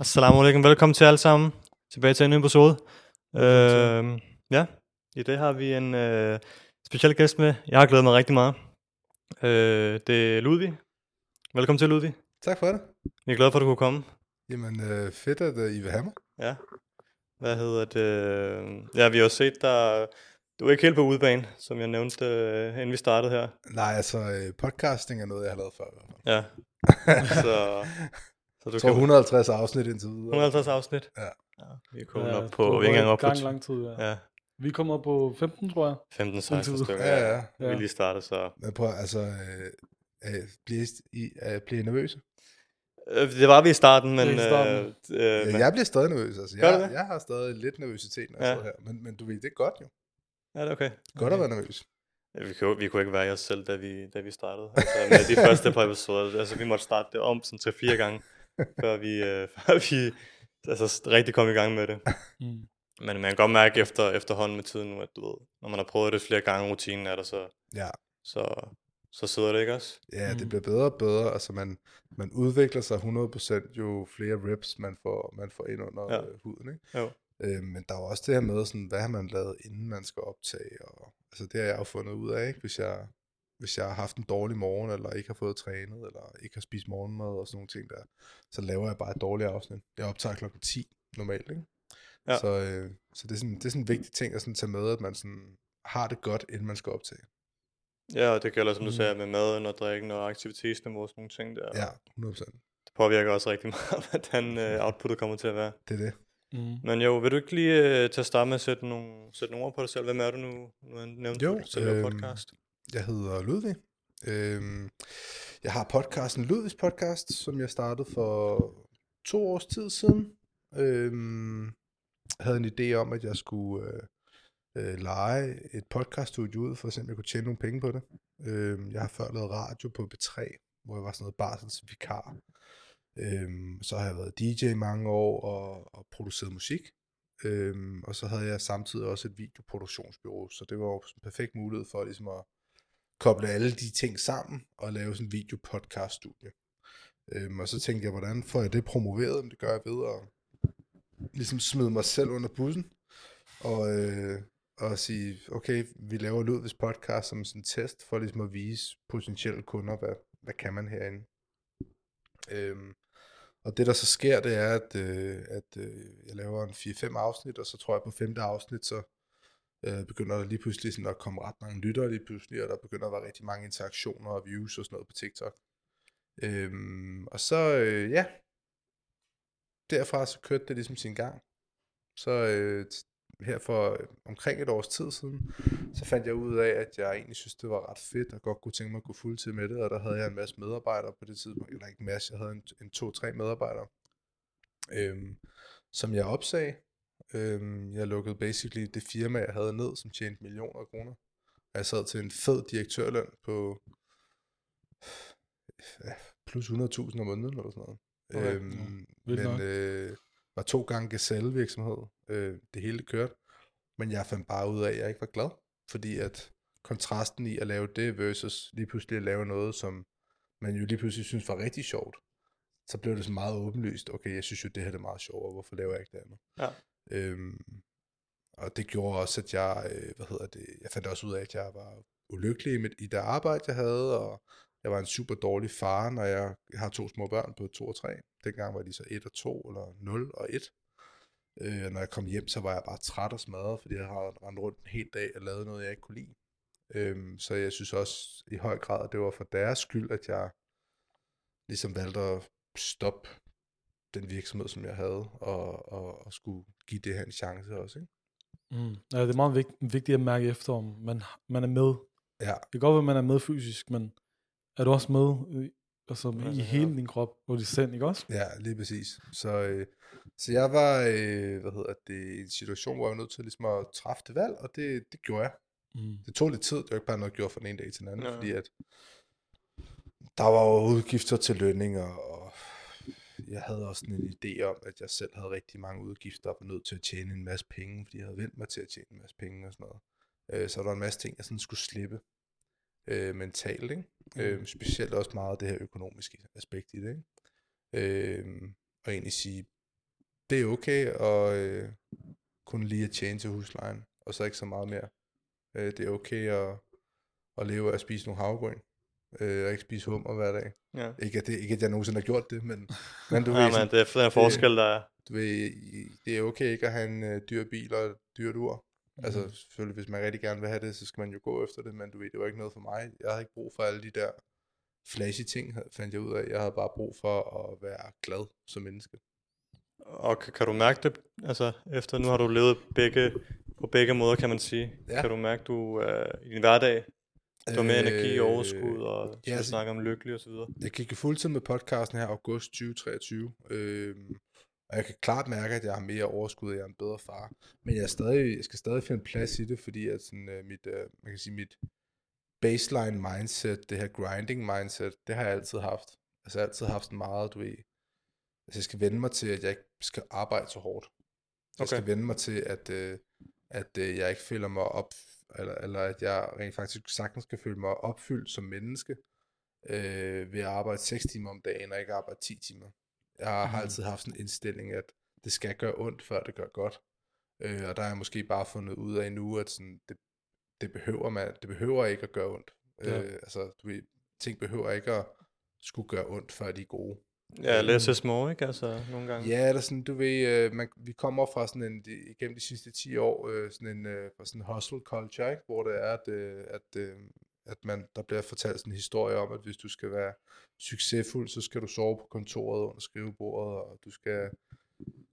Assalamu alaikum, velkommen til alle sammen. Tilbage til en ny episode. Øh, ja, i dag har vi en øh, speciel gæst med. Jeg har glædet mig rigtig meget. Øh, det er Ludvig. Velkommen til, Ludvig. Tak for det. Jeg er glad for, at du kunne komme. Jamen, øh, fedt, at uh, I vil have mig. Ja. Hvad hedder det? Ja, vi har jo set dig... Du er ikke helt på udebane, som jeg nævnte, øh, inden vi startede her. Nej, altså, øh, podcasting er noget, jeg har lavet før. i hvert fald. Ja. Så, så du Jeg tror 150 afsnit indtil videre. 150 afsnit. Ja. ja vi er kommet Ja, op på, vi er været op i på... gang lang tid, ja. Ja, Vi kommer op på 15, tror jeg. 15-16 Indtil videre. stykker. Ja, ja. Vi Ja. lige startet, så... Men prøv, altså, øh, øh, bliver, I, øh, bliver I nervøse? Øh, Det var vi i starten, men... I starten. Øh, øh, Ja, men jeg bliver stadig nervøs. Altså, Gør du jeg, det? jeg har stadig lidt nervøsitet, når jeg Ja. sidder her. Men, men du ved, det er godt jo. ja, det er okay. Godt at være nervøs. Ja, Vi kunne, vi kunne ikke være i os selv, da vi, da vi startede. Altså, med de første par episoder. Altså, vi måtte starte det om sådan til fire gange, før vi, øh, før vi altså, rigtig kom i gang med det. Mm. Men man kan godt mærke efter, efterhånden med tiden nu, at du ved, når man har prøvet det flere gange, rutinen er der, så, Ja, så, så sidder det ikke også? ja det Mm. bliver bedre og bedre. Altså, man, man udvikler sig 100% jo flere reps, man får, man får ind under Ja. ja. huden. Ikke? Jo. Øh, men der er jo også det her med, sådan, hvad har man lavet, inden man skal optage. Og, altså, det har jeg jo fundet ud af, ikke? Hvis, jeg, hvis jeg har haft en dårlig morgen, eller ikke har fået trænet, eller ikke har spist morgenmad og sådan nogle ting der, så laver jeg bare et dårligt afsnit. Jeg optager klokken 10 normalt, ikke? Ja. Så, øh, så det, er sådan, det er sådan en vigtig ting at sådan tage med, at man sådan har det godt, inden man skal optage. Ja, og det gælder, som du Mm. sagde, med maden og drikken og aktivitetsniveau og sådan nogle ting der. Ja, 100%. Det påvirker også rigtig meget, hvordan øh, outputtet kommer til at være. Det er det. Mm. Men jo, vil du ikke lige øh, til at starte med at sætte nogle, sætte nogle ord på dig selv? Hvem er du nu? Nu nævnte Jo, du, selv øhm, podcast. Jeg hedder Ludvig. Øhm, jeg har podcasten Ludvigs podcast, som jeg startede for to års tid siden. Øhm, jeg havde en idé om, at jeg skulle øh, øh, lege et podcaststudie ud, for at se, om jeg kunne tjene nogle penge på det. Øhm, jeg har før lavet radio på B3, hvor jeg var sådan noget barselsvikar. Øhm, så har jeg været DJ mange år og, og produceret musik. Øhm, og så havde jeg samtidig også et videoproduktionsbyrå, så det var jo en perfekt mulighed for ligesom at koble alle de ting sammen og lave sådan en videopodcast-studie. Øhm, og så tænkte jeg, hvordan får jeg det promoveret? Om det gør jeg ved at ligesom smide mig selv under bussen og, øh, og sige, okay, vi laver Ludvigs podcast som sådan en test for ligesom at vise potentielle kunder, hvad, hvad kan man herinde. Øhm, og det der så sker, det er, at, øh, at øh, jeg laver en 4-5 afsnit, og så tror jeg på femte afsnit, så øh, begynder der lige pludselig sådan at komme ret mange lyttere lige pludselig, og der begynder at være rigtig mange interaktioner og views og sådan noget på TikTok. Øhm, og så, øh, ja, derfra så kørte det ligesom sin gang. Så øh, her for øh, omkring et års tid siden, så fandt jeg ud af, at jeg egentlig synes, det var ret fedt, og godt kunne tænke mig at gå fuldtid med det, og der havde jeg en masse medarbejdere på det tidspunkt, eller ikke en masse, jeg havde en, en to-tre medarbejdere, øhm, som jeg opsag. Øhm, jeg lukkede basically det firma, jeg havde ned, som tjente millioner af kroner. Jeg sad til en fed direktørløn på ja, plus 100.000 om måneden eller sådan noget. Okay, øhm, nok. men øh, var to gange Gazelle virksomhed. Øh, det hele kørte. Men jeg fandt bare ud af, at jeg ikke var glad. Fordi at kontrasten i at lave det versus lige pludselig at lave noget, som man jo lige pludselig synes var rigtig sjovt, så blev det så meget åbenlyst, okay, jeg synes jo, det her er meget sjovere, hvorfor laver jeg ikke det andet? Ja. Øhm, og det gjorde også, at jeg, øh, hvad hedder det, jeg fandt også ud af, at jeg var ulykkelig i, i det arbejde, jeg havde, og jeg var en super dårlig far, når jeg, jeg har to små børn på 2 og 3. Dengang var de så 1 og 2, eller 0 og 1. Øh, når jeg kom hjem, så var jeg bare træt og smadret, fordi jeg havde rendt rundt en hel dag og lavet noget, jeg ikke kunne lide. Øhm, så jeg synes også i høj grad, at det var for deres skyld, at jeg ligesom valgte at stoppe den virksomhed, som jeg havde, og, og, og skulle give det her en chance også. Ikke? Mm. Ja, det er meget vigt, vigtigt at mærke efter, om man, man er med. Ja, Det kan godt være, at man er med fysisk, men er du også med i, altså, Altså, i ja. hele din krop og dit sind, ikke også? ja, lige præcis. Så, øh, så jeg var, øh, hvad hedder det, i en situation, hvor jeg var nødt til ligesom at træffe det valg, og det, det gjorde jeg. Mm. Det tog lidt tid, det var ikke bare noget, jeg gjorde fra den ene dag til den anden, Ja. ja. fordi at der var jo udgifter til lønninger, og jeg havde også sådan en idé om, at jeg selv havde rigtig mange udgifter, og var nødt til at tjene en masse penge, fordi jeg havde vendt mig til at tjene en masse penge og sådan noget. Øh, så der var en masse ting, jeg sådan skulle slippe øh, mentalt, ikke? Øh, specielt også meget det her økonomiske aspekt i det, ikke? Øh, og egentlig sige, det er okay at øh, kunne lige at tjene til huslejen, og så ikke så meget mere. Øh, det er okay at, at leve af at spise nogle havregryn, øh, og ikke spise hummer hver dag. Ja. Ikke at, det, ikke at jeg nogensinde har gjort det, men, men du ja, ved, men sådan, det er her forskel, der er. du ved, det er okay ikke at have en øh, dyr bil og et dyrt ur. Altså Mhm. selvfølgelig, hvis man rigtig gerne vil have det, så skal man jo gå efter det, men du ved, det var ikke noget for mig. Jeg havde ikke brug for alle de der flashy ting, fandt jeg ud af. Jeg havde bare brug for at være glad som menneske. Og kan, kan du mærke det, altså efter nu har du levet begge, på begge måder, kan man sige. Ja. Kan du mærke, du øh, i din hverdag, du har mere energi og overskud, og ja, altså- snakker om lykkelig og så videre. Jeg gik i fuldtid med podcasten her august 2023, øhm, og jeg kan klart mærke, at jeg har mere overskud, og jeg er en bedre far. Men jeg, er stadig, jeg skal stadig finde plads i det, fordi at sådan, øh, mit, øh, man kan sige, mit baseline mindset, det her grinding mindset, det har jeg altid haft. Altså jeg har altid haft meget, du ved, altså jeg skal vende mig til, at jeg ikke skal arbejde så hårdt. Jeg Okay. skal vende mig til, at, øh, at øh, jeg ikke føler mig op, eller, eller at jeg rent faktisk sagtens skal føle mig opfyldt som menneske, øh, ved at arbejde 6 timer om dagen, og ikke arbejde 10 timer. Jeg har Mhm. altid haft sådan en indstilling, at det skal gøre ondt, før det gør godt. Øh, og der har jeg måske bare fundet ud af nu, at sådan, det, det, behøver man, det behøver ikke at gøre ondt. Ja. Øh, altså, du ved, ting behøver ikke at skulle gøre ondt, før de er gode. Ja, less is more, ikke? Altså, nogle gange. Ja, eller sådan, du ved, øh, man, vi kommer fra sådan en, de, igennem de sidste 10 år, øh, sådan en, øh, fra sådan en hustle culture, ikke? hvor det er, at, øh, at, øh, at man, der bliver fortalt sådan en historie om, at hvis du skal være succesfuld, så skal du sove på kontoret under skrivebordet, og du skal,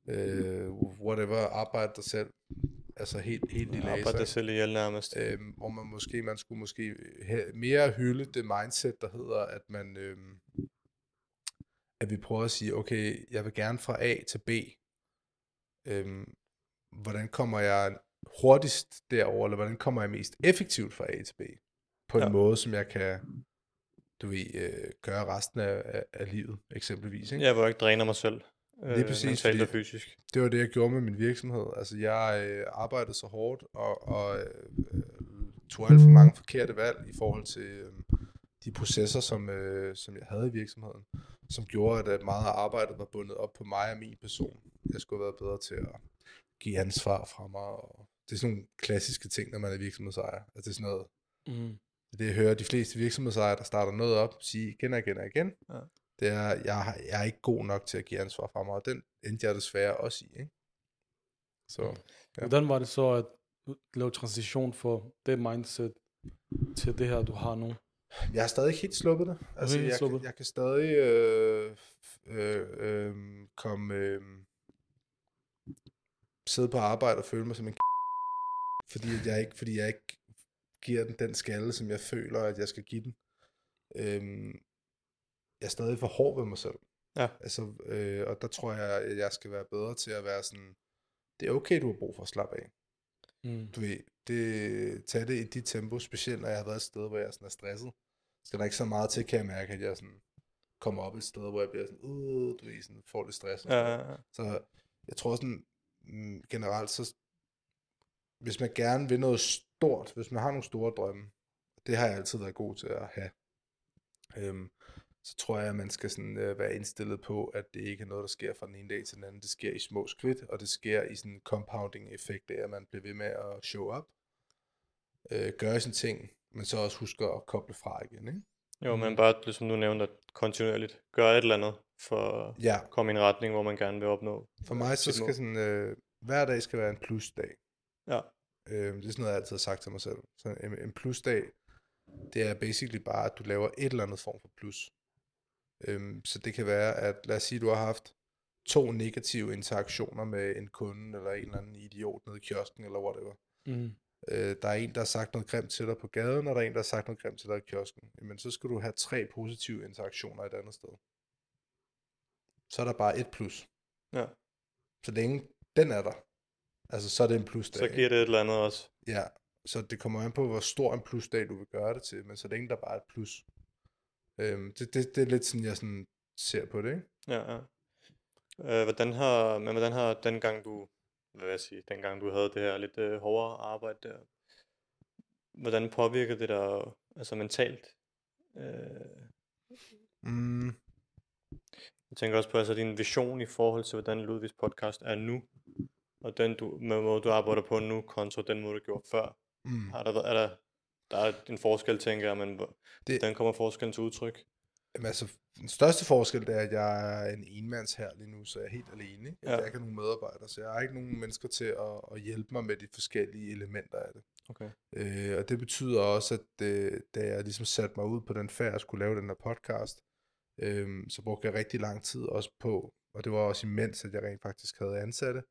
øh, whatever, arbejde dig selv, altså helt, helt i laser. Arbejde dig selv ihjel nærmest. øhm, hvor man måske, man skulle måske have mere hylde det mindset, der hedder, at man, øhm, at vi prøver at sige, okay, jeg vil gerne fra A til B. Øhm, hvordan kommer jeg hurtigst derover, eller hvordan kommer jeg mest effektivt fra A til B? På en Ja. måde, som jeg kan, du ved, øh, gøre resten af, af, af livet, eksempelvis. Ikke? Ja, hvor jeg ikke dræner mig selv. Lige præcis, Mentalt og fysisk. det var det, jeg gjorde med min virksomhed. Altså, jeg øh, arbejdede så hårdt, og, og øh, øh, tog alt for mange forkerte valg i forhold til øh, de processer, som, øh, som jeg havde i virksomheden, som gjorde, at meget af arbejdet var bundet op på mig og min person. Jeg skulle have været bedre til at give ansvar fra mig, og det er sådan nogle klassiske ting, når man er virksomhedsejer. Altså, det er sådan noget, Mm. det jeg hører de fleste virksomhedsejere, der starter noget op, sige igen og igen og igen, Ja. det er, jeg, jeg er ikke god nok til at give ansvar fra mig, og den endte jeg desværre også i. Ikke? Så Ja. Hvordan var det så at lave transition for det mindset til det her, du har nu? Jeg har stadig ikke helt sluppet det. Altså, helt jeg, sluppet. kan, jeg kan stadig øh, øh, øh, komme... Øh, sidde på arbejde og føle mig som en fordi at jeg ikke, fordi jeg ikke giver den den skalle, som jeg føler, at jeg skal give den. Øhm, jeg er stadig for hård ved mig selv. Ja. Altså, øh, og der tror jeg, at jeg skal være bedre til at være sådan, det er okay, du har brug for at slappe af. Mm. Du ved, det, tag det i dit tempo, specielt når jeg har været et sted, hvor jeg sådan er stresset. Skal der ikke så meget til, kan jeg mærke, at jeg sådan kommer op et sted, hvor jeg bliver sådan, uh, du ved, sådan, får lidt stress. Og sådan noget. Ja, Så jeg tror sådan, mm, generelt, så hvis man gerne vil noget stort, hvis man har nogle store drømme, det har jeg altid været god til at have, øhm, så tror jeg, at man skal sådan, øh, være indstillet på, at det ikke er noget, der sker fra den ene dag til den anden. Det sker i små skridt, og det sker i sådan en compounding effekt af, at man bliver ved med at show up, øh, gøre sine ting, men så også huske at koble fra igen. Ikke? jo, men bare, ligesom du nævnte, at kontinuerligt gøre et eller andet for at Ja, komme i en retning, hvor man gerne vil opnå. for mig så skal sådan, øh, hver dag skal være en plusdag. Ja, Øh, det er sådan noget, jeg altid har sagt til mig selv. Så en, en plusdag, det er basically bare, at du laver et eller andet form for plus. Øhm, så det kan være, at lad os sige, du har haft to negative interaktioner med en kunde, eller en eller anden idiot nede i kiosken, eller whatever. Mm. Øh, der er en, der har sagt noget grimt til dig på gaden, og der er en, der har sagt noget grimt til dig i kiosken. Jamen, så skal du have tre positive interaktioner et andet sted. Så er der bare et plus. ja. Så længe den er der, altså så er det en plusdag. Så giver det et eller andet også. Ja, så det kommer an på, hvor stor en plusdag du vil gøre det til, men så længe der bare er et plus. Øhm, det, det, det er lidt sådan, jeg sådan ser på det, ikke? Ja, ja. Øh, hvordan har, men hvordan har den gang du, hvad vil jeg sige, den gang du havde det her lidt øh, hårdere arbejde der, hvordan påvirkede det dig, altså mentalt? Øh, Mm, Jeg tænker også på altså din vision i forhold til, hvordan Ludvigs podcast er nu, og den du, med måde, du arbejder på nu, kontra den måde, du gjorde før. Mm. Har der, er der, der er en forskel, tænker jeg, men Det- hvordan kommer forskellen til udtryk? Jamen, altså, den største forskel det er, at jeg er en enmands her lige nu, så jeg er helt alene. Ikke? Ja. Jeg har ikke nogen medarbejdere, så jeg har ikke nogen mennesker til at, at hjælpe mig med de forskellige elementer af det. Okay. Øh, og det betyder også, at øh, da jeg ligesom satte mig ud på den færd at skulle lave den her podcast, øh, så brugte jeg rigtig lang tid også på, og det var også imens, at jeg rent faktisk havde ansatte,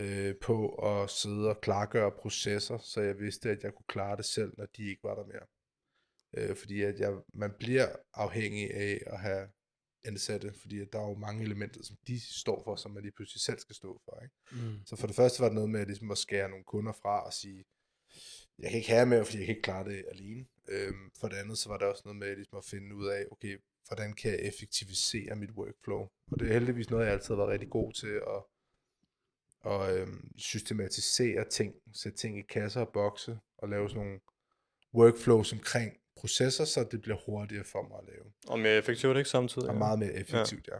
øh, på at sidde og klargøre processer, så jeg vidste, at jeg kunne klare det selv, når de ikke var der mere. Øh, fordi at jeg, man bliver afhængig af at have ansatte, fordi at der er jo mange elementer, som de står for, som man lige pludselig selv skal stå for. Ikke? Mm. Så for det første var det noget med ligesom at skære nogle kunder fra og sige, jeg kan ikke have med, fordi jeg kan ikke klare det alene. Øhm, for det andet, så var der også noget med ligesom at finde ud af, okay, hvordan kan jeg effektivisere mit workflow? Og det er heldigvis noget, jeg altid har været rigtig god til at, at øhm, systematisere ting, sætte ting i kasser og bokse, og lave sådan nogle workflows omkring processer, så det bliver hurtigere for mig at lave Og mere effektivt, ikke samtidig? og meget mere effektivt, ja.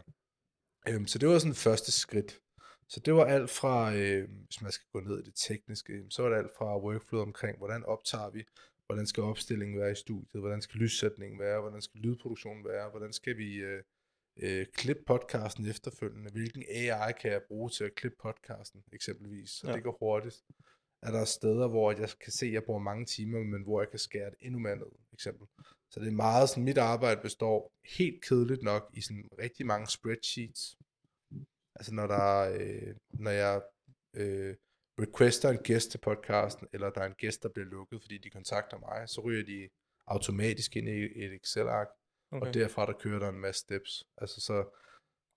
ja. Øhm, så det var sådan første skridt. Så det var alt fra, øh, hvis man skal gå ned i det tekniske, så var det alt fra workflow omkring, hvordan optager vi, hvordan skal opstillingen være i studiet, hvordan skal lyssætningen være, hvordan skal lydproduktionen være, hvordan skal vi øh, øh, klippe podcasten efterfølgende, hvilken AI kan jeg bruge til at klippe podcasten eksempelvis, så Ja. ja. det går hurtigt. Er der steder, hvor jeg kan se, at jeg bruger mange timer, men hvor jeg kan skære det endnu mere ned, eksempel. Så det er meget sådan, mit arbejde består helt kedeligt nok i sådan rigtig mange spreadsheets. Altså når der er, øh, når jeg øh, requester en gæst til podcasten, eller der er en gæst, der bliver lukket, fordi de kontakter mig, så ryger de automatisk ind i et Excel-ark, okay. og derfra der kører der en masse steps. Altså så,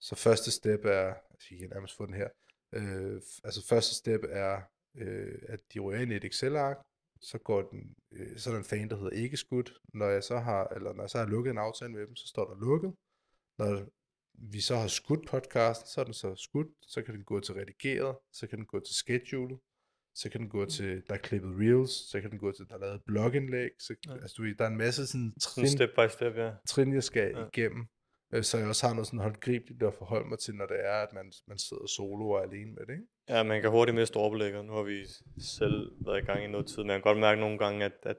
så første step er, altså jeg kan nærmest få den her, øh, altså første step er, øh, at de ryger ind i et Excel-ark, så går den, øh, så er der en fan, der hedder ikke skudt. Når jeg så har, eller når jeg så har lukket en aftale med dem, så står der lukket. Når vi så har skudt podcasten, så er den så skudt, så kan den gå til redigeret, så kan den gå til schedule, så kan den gå til, der er klippet reels, så kan den gå til, der er lavet blogindlæg, så, Ja. altså du ved, der er en masse sådan Sådan trin, step by step, ja. trin jeg skal Ja. igennem, så jeg også har noget sådan håndgribeligt at forholde mig til, når det er, at man, man sidder solo og alene med det, ikke? Ja, man kan hurtigt miste overblikket. Nu har vi selv været i gang i noget tid, men jeg kan godt mærke nogle gange, at, at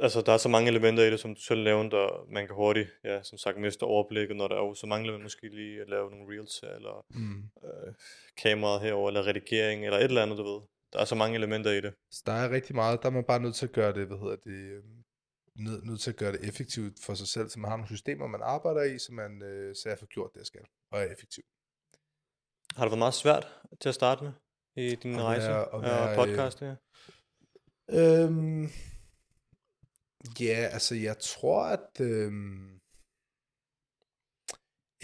altså, der er så mange elementer i det, som du selv nævnte, og man kan hurtigt, ja, som sagt, miste overblikket, når der er jo så mangler man måske lige at lave nogle reels, her, eller Mm. øh, kameraet herover eller redigering, eller et eller andet, du ved. Der er så mange elementer i det. Så der er rigtig meget, der er man bare nødt til at gøre det, hvad hedder det, nød, nødt til at gøre det effektivt for sig selv, så man har nogle systemer, man arbejder i, så man øh, så jeg får gjort det, jeg skal, og er effektiv. Har det været meget svært til at starte med i din At rejse være- og være, podcast? Ja. Øhm, ja, altså jeg tror, at øhm,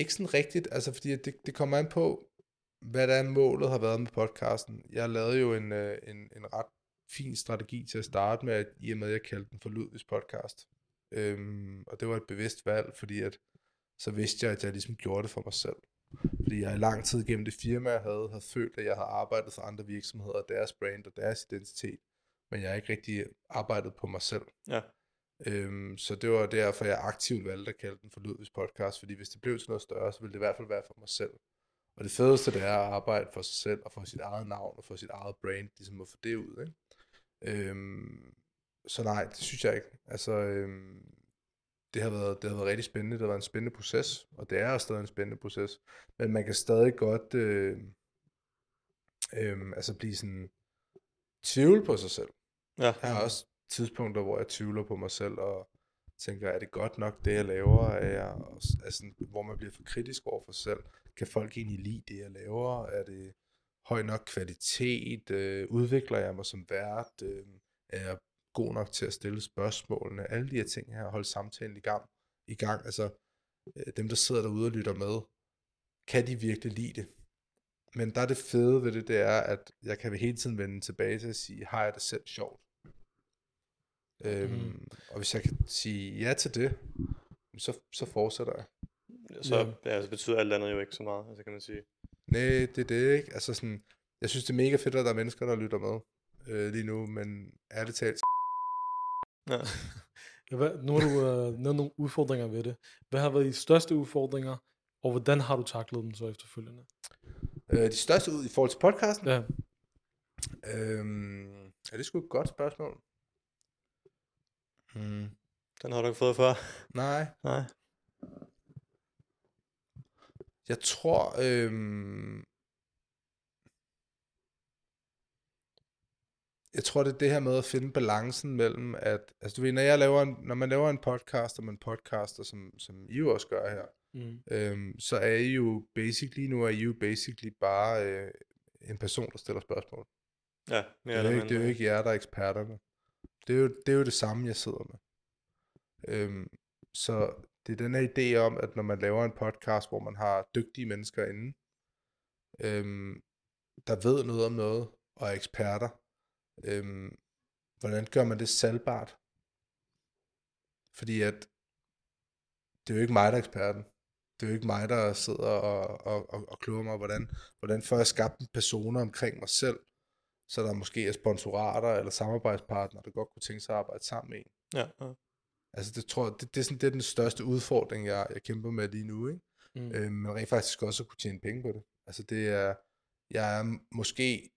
ikke sådan rigtigt, altså fordi det, det kommer an på, hvad der er målet har været med podcasten. Jeg lavede jo en, øh, en, en ret fin strategi til at starte med, at, i og med at jeg kaldte den for Ludvigs podcast. Øhm, og det var et bevidst valg, fordi at så vidste jeg, at jeg ligesom gjorde det for mig selv. Fordi jeg i lang tid gennem det firma, jeg havde, havde følt, at jeg havde arbejdet for andre virksomheder, og deres brand og deres identitet men jeg har ikke rigtig arbejdet på mig selv. Ja. Øhm, så det var derfor, jeg aktivt valgte at kalde den for Ludvigs podcast, fordi hvis det blev til noget større, så ville det i hvert fald være for mig selv. Og det fedeste, det er at arbejde for sig selv, og for sit eget navn, og for sit eget brand, ligesom at få det ud, ikke? Øhm, så nej, det synes jeg ikke. Altså, øhm, det har, været, det har været rigtig spændende, det har været en spændende proces, og det er stadig en spændende proces, men man kan stadig godt øh, øh, altså blive sådan tvivl på sig selv. Ja. Jeg har også tidspunkter, hvor jeg tvivler på mig selv, og tænker, er det godt nok, det jeg laver? Er jeg, altså, hvor man bliver for kritisk over for sig selv. Kan folk egentlig lide det, jeg laver? Er det høj nok kvalitet? Øh, udvikler jeg mig som vært? Øh, er jeg god nok til at stille spørgsmålene? Alle de her ting her, holde samtalen i gang. I gang. Altså, øh, dem, der sidder derude og lytter med, kan de virkelig lide det? Men der er det fede ved det, det er, at jeg kan hele tiden vende tilbage til at sige, har jeg det selv sjovt? Øhm, Mm. Og hvis jeg kan sige ja til det, så, så fortsætter jeg. Så Ja. ja, så betyder alt andet jo ikke så meget, altså kan man sige. Nej, det er det ikke. Altså sådan, jeg synes, det er mega fedt, at der er mennesker, der lytter med øh, lige nu, men ærligt talt, Ja. Ja, Hvad, nu har du øh, nævnt nogle udfordringer ved det. Hvad har været de største udfordringer Og hvordan har du taklet den så efterfølgende? Øh, de største ud i forhold til podcasten? Ja. Øhm, er det sgu et godt spørgsmål? Hmm. Den har du ikke fået før. Nej, Nej. Jeg tror... Øhm, jeg tror, det er det her med at finde balancen mellem, at, altså du ved, når, jeg laver en, når man laver en podcast, og man podcaster, som, som I jo også gør her, Mm. øhm, så er I jo basically, nu er I jo basically bare øh, en person, der stiller spørgsmål. Ja, mere Det er, jo ikke, det er jo ikke jer, der er eksperterne. Det er jo det, er jo det samme, jeg sidder med. Øhm, så det er den her idé om, at når man laver en podcast, hvor man har dygtige mennesker inde, øhm, der ved noget om noget, og er eksperter, øhm, hvordan gør man det salgbart? Fordi at det er jo ikke mig, der er eksperten. Det er jo ikke mig, der sidder og, og, og, og kloger mig, hvordan, hvordan får jeg skabt en persona omkring mig selv, så der måske er sponsorater eller samarbejdspartnere, der godt kunne tænke sig at arbejde sammen med en. Ja, ja. Altså det tror jeg, det, det, er sådan, det er den største udfordring, jeg, jeg kæmper med lige nu, ikke? Mm. Øh, men rent faktisk også at kunne tjene penge på det. Altså det er, jeg er måske,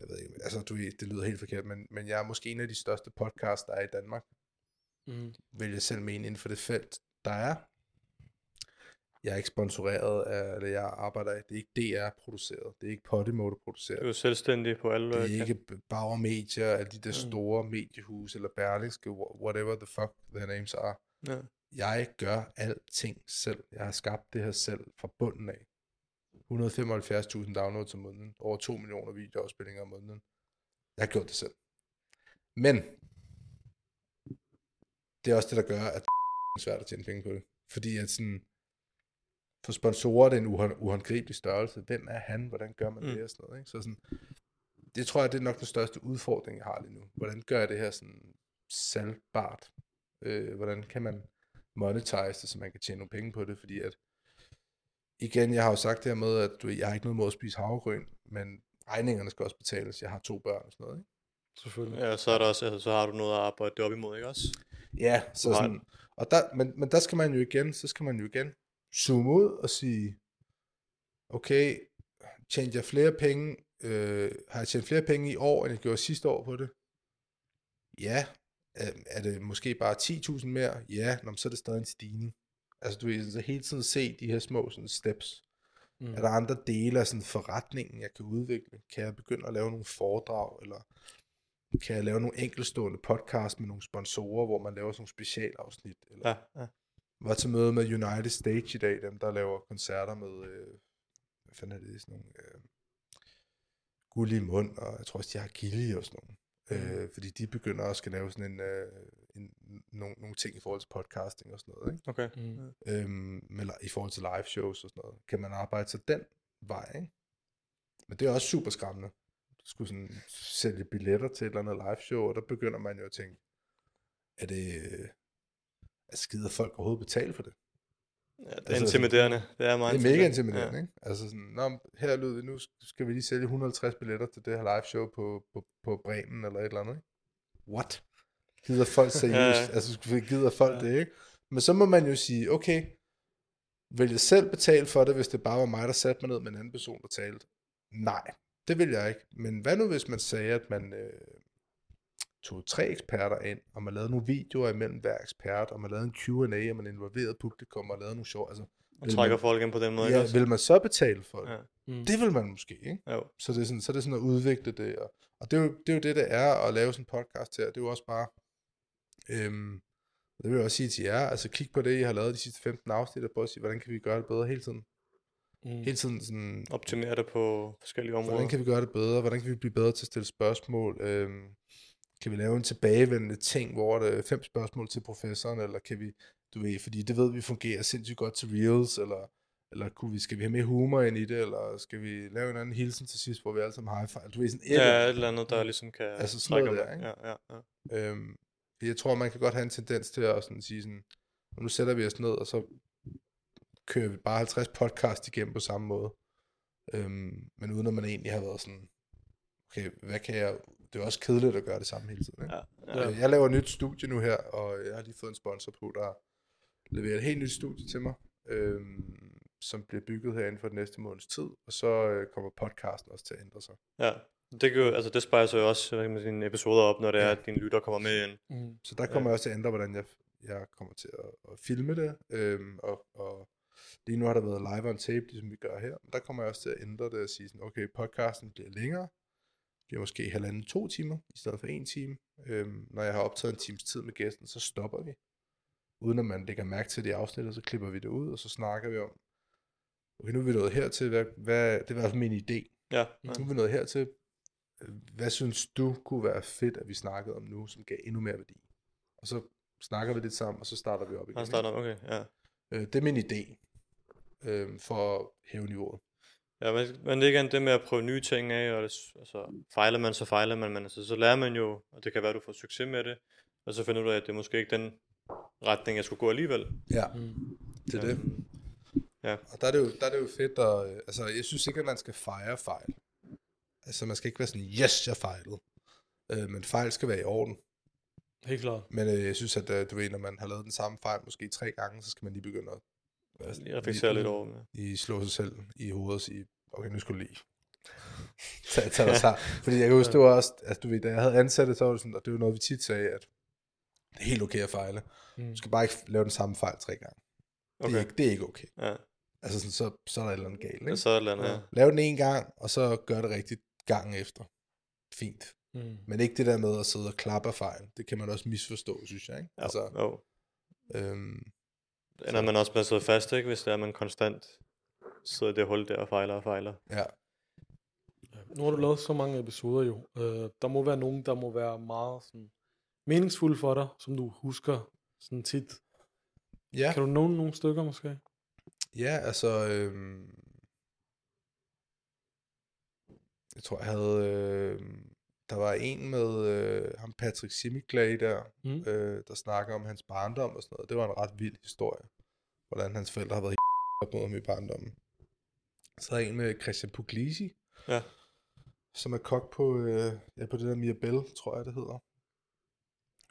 jeg ved ikke, altså du det lyder helt forkert, men, men jeg er måske en af de største podcasts, der er i Danmark, Mm. vil jeg selv mene inden for det felt, der er. Jeg er ikke sponsoreret af, eller jeg arbejder af, det er ikke DR produceret, det er ikke Podimo, der producerer Du er selvstændig på alle... det er kan- ikke Bauer Media, alle de der Mm. store mediehus, eller Berlingske, wha- whatever the fuck their names are. Ja. Jeg gør alting selv. Jeg har skabt det her selv fra bunden af. 175.000 downloads om måneden. Over 2 millioner videoafspillinger om måneden. Jeg har gjort det selv. Men, det er også det, der gør, at det er svært at tjene penge på det. Fordi at sådan, for sponsorer er det en uhånd- uhåndgribelig størrelse. Hvem er han? Hvordan gør man Mm. det? Og sådan noget, ikke? Så sådan, det tror jeg, det er nok den største udfordring, jeg har lige nu. Hvordan gør jeg det her sådan salgbart? Øh, hvordan kan man monetize det, så man kan tjene nogle penge på det? Fordi at, igen, jeg har jo sagt det her med, at du, jeg har ikke noget mod at spise havregryn, men regningerne skal også betales. Jeg har to børn og sådan noget, ikke? Selvfølgelig. ja, så, er der også, altså, så har du noget at arbejde det op imod, ikke også? Ja, så sådan, og der, men, men der skal man jo igen, så skal man jo igen zoome ud og sige, okay, tjente jeg flere penge, øh, har jeg tjent flere penge i år, end jeg gjorde sidste år på det? Ja. Er, er det måske bare 10.000 mere? Ja, Nå, så er det stadig en stigning. Altså du vil så hele tiden se de her små sådan, steps. Mm. Er der andre dele af sådan forretningen, jeg kan udvikle? Kan jeg begynde at lave nogle foredrag, eller kan jeg lave nogle enkeltstående podcast med nogle sponsorer, hvor man laver sådan nogle specialafsnit? Eller Ja, ja. Var til møde med United Stage i dag, dem der laver koncerter med, øh, hvad fanden er det, sådan nogle øh, guld i mund, og jeg tror også, de har gilde og sådan nogle. Øh, fordi de begynder også at lave sådan en, øh, en, nogle, nogle ting i forhold til podcasting og sådan noget, ikke? Okay. Mm. Øhm, eller i forhold til live shows og sådan noget. Kan man arbejde sig den vej, ikke? Men det er også super skræmmende. Du skulle sådan sælge billetter til et eller andet live show, og der begynder man jo at tænke, er det, øh, er skider folk overhovedet betale for det? Ja, det er Altså, intimiderende. Det er meget Det er mega intimiderende. intimiderende, ikke? Altså sådan, Nå, her lyder vi, nu skal vi lige sælge 150 billetter til det her live show på, på, på Bremen eller et eller andet, ikke? What? Gider folk seriøst? Ja, ja, ja. ja. Altså, gider folk Ja. ja. det, ikke? Men så må man jo sige, okay, vil jeg selv betale for det, hvis det bare var mig, der satte mig ned med en anden person, der talte? Nej, det vil jeg ikke. Men hvad nu, hvis man sagde, at man øh, tog tre eksperter ind, og man lavede nogle videoer imellem hver ekspert, og man lavede en Q&A, og man involverede publikum, og lavede nogle sjov, altså, Og trækker folk ind på den måde, ikke ja, også? vil man så betale for det? Ja. Mm. Det vil man måske, ikke? Jo. Så det er sådan, så er det sådan at udvikle det. Og, og det, er jo, det er jo det, det er at lave sådan en podcast her. Det er jo også bare, øhm, det vil jeg også sige til jer, altså kig på det, I har lavet de sidste 15 afsnit, og prøv at sige, hvordan kan vi gøre det bedre hele tiden? Mm. Hele tiden sådan, Optimere det på forskellige områder. hvordan kan vi gøre det bedre? Hvordan kan vi blive bedre til at stille spørgsmål? Øhm, kan vi lave en tilbagevendende ting, hvor der er fem spørgsmål til professoren, eller kan vi, du ved, fordi det ved vi fungerer sindssygt godt til Reels, eller, eller kunne vi, skal vi have mere humor ind i det, eller skal vi lave en anden hilsen til sidst, hvor vi alle sammen high five? Du ved, sådan et eller Ja, andet. et eller andet, der ligesom kan Altså sådan noget der, ikke? Ja, ja, ja. Øhm, jeg tror, man kan godt have en tendens til at sådan sige sådan, nu sætter vi os ned, og så kører vi bare 50 podcast igennem på samme måde. Øhm, men uden at man egentlig har været sådan, okay, hvad kan jeg, det er også kedeligt at gøre det samme hele tiden. Ikke? ja, Ja. ja. Øh, Jeg laver et nyt studie nu her, og jeg har lige fået en sponsor på, der leverer et helt nyt studie til mig, øhm, som bliver bygget her inden for den næste måneds tid, og så øh, kommer podcasten også til at ændre sig. Ja, det, kan jo, altså, det spejler jo også sige, dine episoder op, når det er, Ja. at dine lytter kommer med ind. Mm. Så der kommer jeg også til at ændre, hvordan jeg, jeg kommer til at, at filme det, øhm, og, og lige nu har der været live on tape, ligesom vi gør her, men der kommer jeg også til at ændre det og sige sådan, okay, podcasten bliver længere, bliver måske halvanden to timer, i stedet for en time. Øhm, når jeg har optaget en times tid med gæsten, så stopper vi. Uden at man lægger mærke til det i afsnittet, så klipper vi det ud, og så snakker vi om, okay, nu er vi nået hertil, hvad, hvad, det var i hvert fald min idé, Ja, nu er vi nået hertil, hvad synes du kunne være fedt, at vi snakkede om nu, som gav endnu mere værdi? Og så snakker vi lidt sammen, og så starter vi op igen. han starter, okay, ja. Øh, det er min idé, øh, for at hæve niveauet. Ja, men, men det er igen det med at prøve nye ting af, og det, altså, fejler man, så fejler man, men altså, så lærer man jo, og det kan være, at du får succes med det, og så finder du ud af, at det er måske ikke den retning, jeg skulle gå alligevel. Ja, Mm. det er det. Øhm, Og der er det jo, der er det jo fedt, at, øh, altså jeg synes ikke, at man skal fejre fejl. Altså man skal ikke være sådan, yes, jeg fejlede. Øh, men fejl skal være i orden. Helt klart. Men øh, jeg synes, at øh, du ved, når man har lavet den samme fejl måske tre gange, så skal man lige begynde at altså, Lige reflektere lidt over det. lige slå sig selv i hovedet og sige, okay, nu skal du lige tage, tage dig sammen. Fordi jeg kan huske, det var også, altså du ved, da jeg havde ansat det, så var det sådan, og det var noget, vi tit sagde, at det er helt okay at fejle. Mm. Du skal bare ikke lave den samme fejl tre gange. Det, er, Okay, ikke, det er ikke okay. ja. Altså sådan, så, så er der et eller andet galt. Ikke? Så er det andet, ja. Lav den en gang, og så gør det rigtigt gangen efter. Fint. Mm. Men ikke det der med at sidde og klappe af fejl. Det kan man også misforstå, synes jeg. Ikke? Jo, Altså, jo. øhm, ender man også med at sidde fast, ikke? Hvis det er, at man konstant sidder i det hul der og fejler og fejler. ja. Nu har du lavet så mange episoder jo. Øh, der må være nogen, der må være meget sådan, meningsfulde for dig, som du husker sådan tit. Ja, Kan du nævne nogle stykker måske? ja altså... Øhm, jeg tror, jeg havde... Øh, der var en med øh, ham Patrick Simiglay der, Mm. øh, der snakker om hans barndom og sådan noget. Det var en ret vild historie, hvordan hans forældre har været op mod ham i barndommen. Så er der en med Christian Puglisi, Ja. som er kok på, øh, ja, på det der Mirabelle, tror jeg det hedder.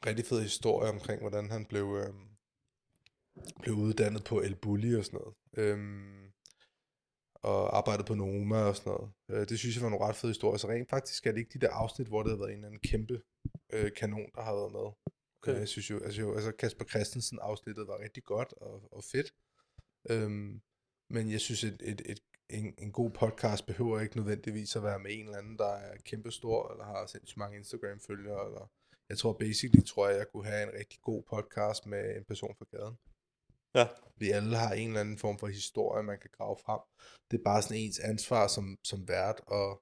Rigtig fed historie omkring, hvordan han blev, øh, blev uddannet på El Bulli og sådan noget. Øhm, og arbejdede på Noma og sådan noget. Øh, det synes jeg var nogle ret fede historier. Så rent faktisk er det ikke de der afsnit, hvor det har været en eller anden kæmpe øh, kanon, der har været med. Okay. Okay. Jeg synes jo, altså, jo, altså Kasper Christensen afsnittet var rigtig godt og, og fedt. Øhm, men jeg synes, et, et, et, en, en god podcast behøver ikke nødvendigvis at være med en eller anden, der er kæmpestor, eller har sindssygt mange Instagram-følgere. Eller, jeg tror basically, tror jeg, jeg kunne have en rigtig god podcast med en person fra gaden. Ja, Vi alle har en eller anden form for historie, man kan grave frem. Det er bare sådan ens ansvar som, som vært at,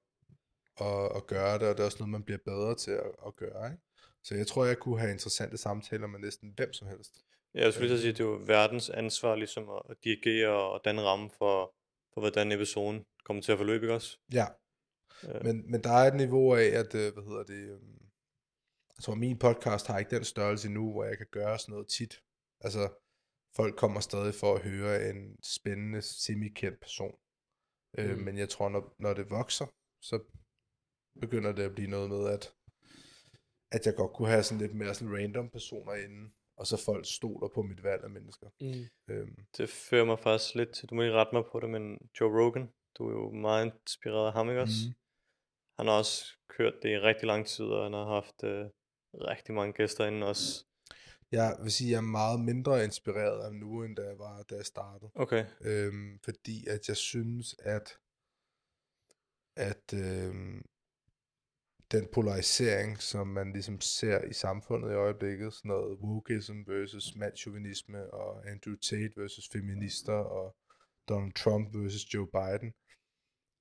at, at gøre det, og det er også noget, man bliver bedre til at, at gøre. Ikke? Så jeg tror, jeg kunne have interessante samtaler med næsten hvem som helst. Ja, jeg skulle lige sige, at det er jo verdens ansvar ligesom at, at dirigere og danne ramme for, for, hvordan episoden kommer til at forløbe, ikke også? Ja, Øh, men, men der er et niveau af, at, øh, hvad hedder det, øhm, jeg tror, min podcast har ikke den størrelse nu, hvor jeg kan gøre sådan noget tit. Altså, folk kommer stadig for at høre en spændende, semi-kendt person. Øh, Mm. Men jeg tror, når, når det vokser, så begynder det at blive noget med, at, at jeg godt kunne have sådan lidt mere sådan random personer inde, og så folk stoler på mit valg af mennesker. Mm. Øhm, det fører mig faktisk lidt til, du må lige rette mig på det, men Joe Rogan, du er jo meget inspireret af ham, ikke også? Mhm. Han har også kørt det i rigtig lang tid, og han har haft øh, rigtig mange gæster inde også. jeg vil sige, at jeg er meget mindre inspireret af nu, end da jeg var, da jeg startede. Okay, Øhm, fordi at jeg synes, at, at øhm, den polarisering, som man ligesom ser i samfundet i øjeblikket, sådan noget wokeism versus mandsjuvenisme, og Andrew Tate versus feminister, og Donald Trump versus Joe Biden,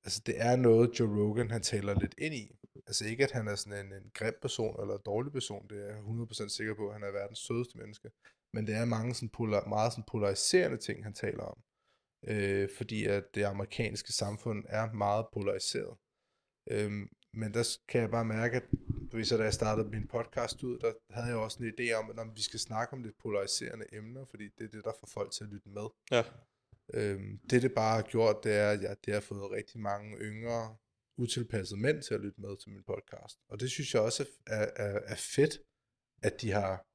altså det er noget, Joe Rogan han taler lidt ind i. Altså ikke, at han er sådan en, en grim person eller en dårlig person, det er jeg 100% sikker på, at han er verdens sødeste menneske. Men det er mange sådan polar, meget sådan polariserende ting, han taler om. Øh, fordi at det amerikanske samfund er meget polariseret. Øhm, men der kan jeg bare mærke, at du ved, så da jeg startede min podcast ud, der havde jeg også en idé om, at når vi skal snakke om lidt polariserende emner, fordi det er det, der får folk til at lytte med. ja. Øhm, det, det bare har gjort, det er, at jeg, det har fået rigtig mange yngre, utilpassede mænd til at lytte med til min podcast. Og det synes jeg også er, er, er fedt, at de har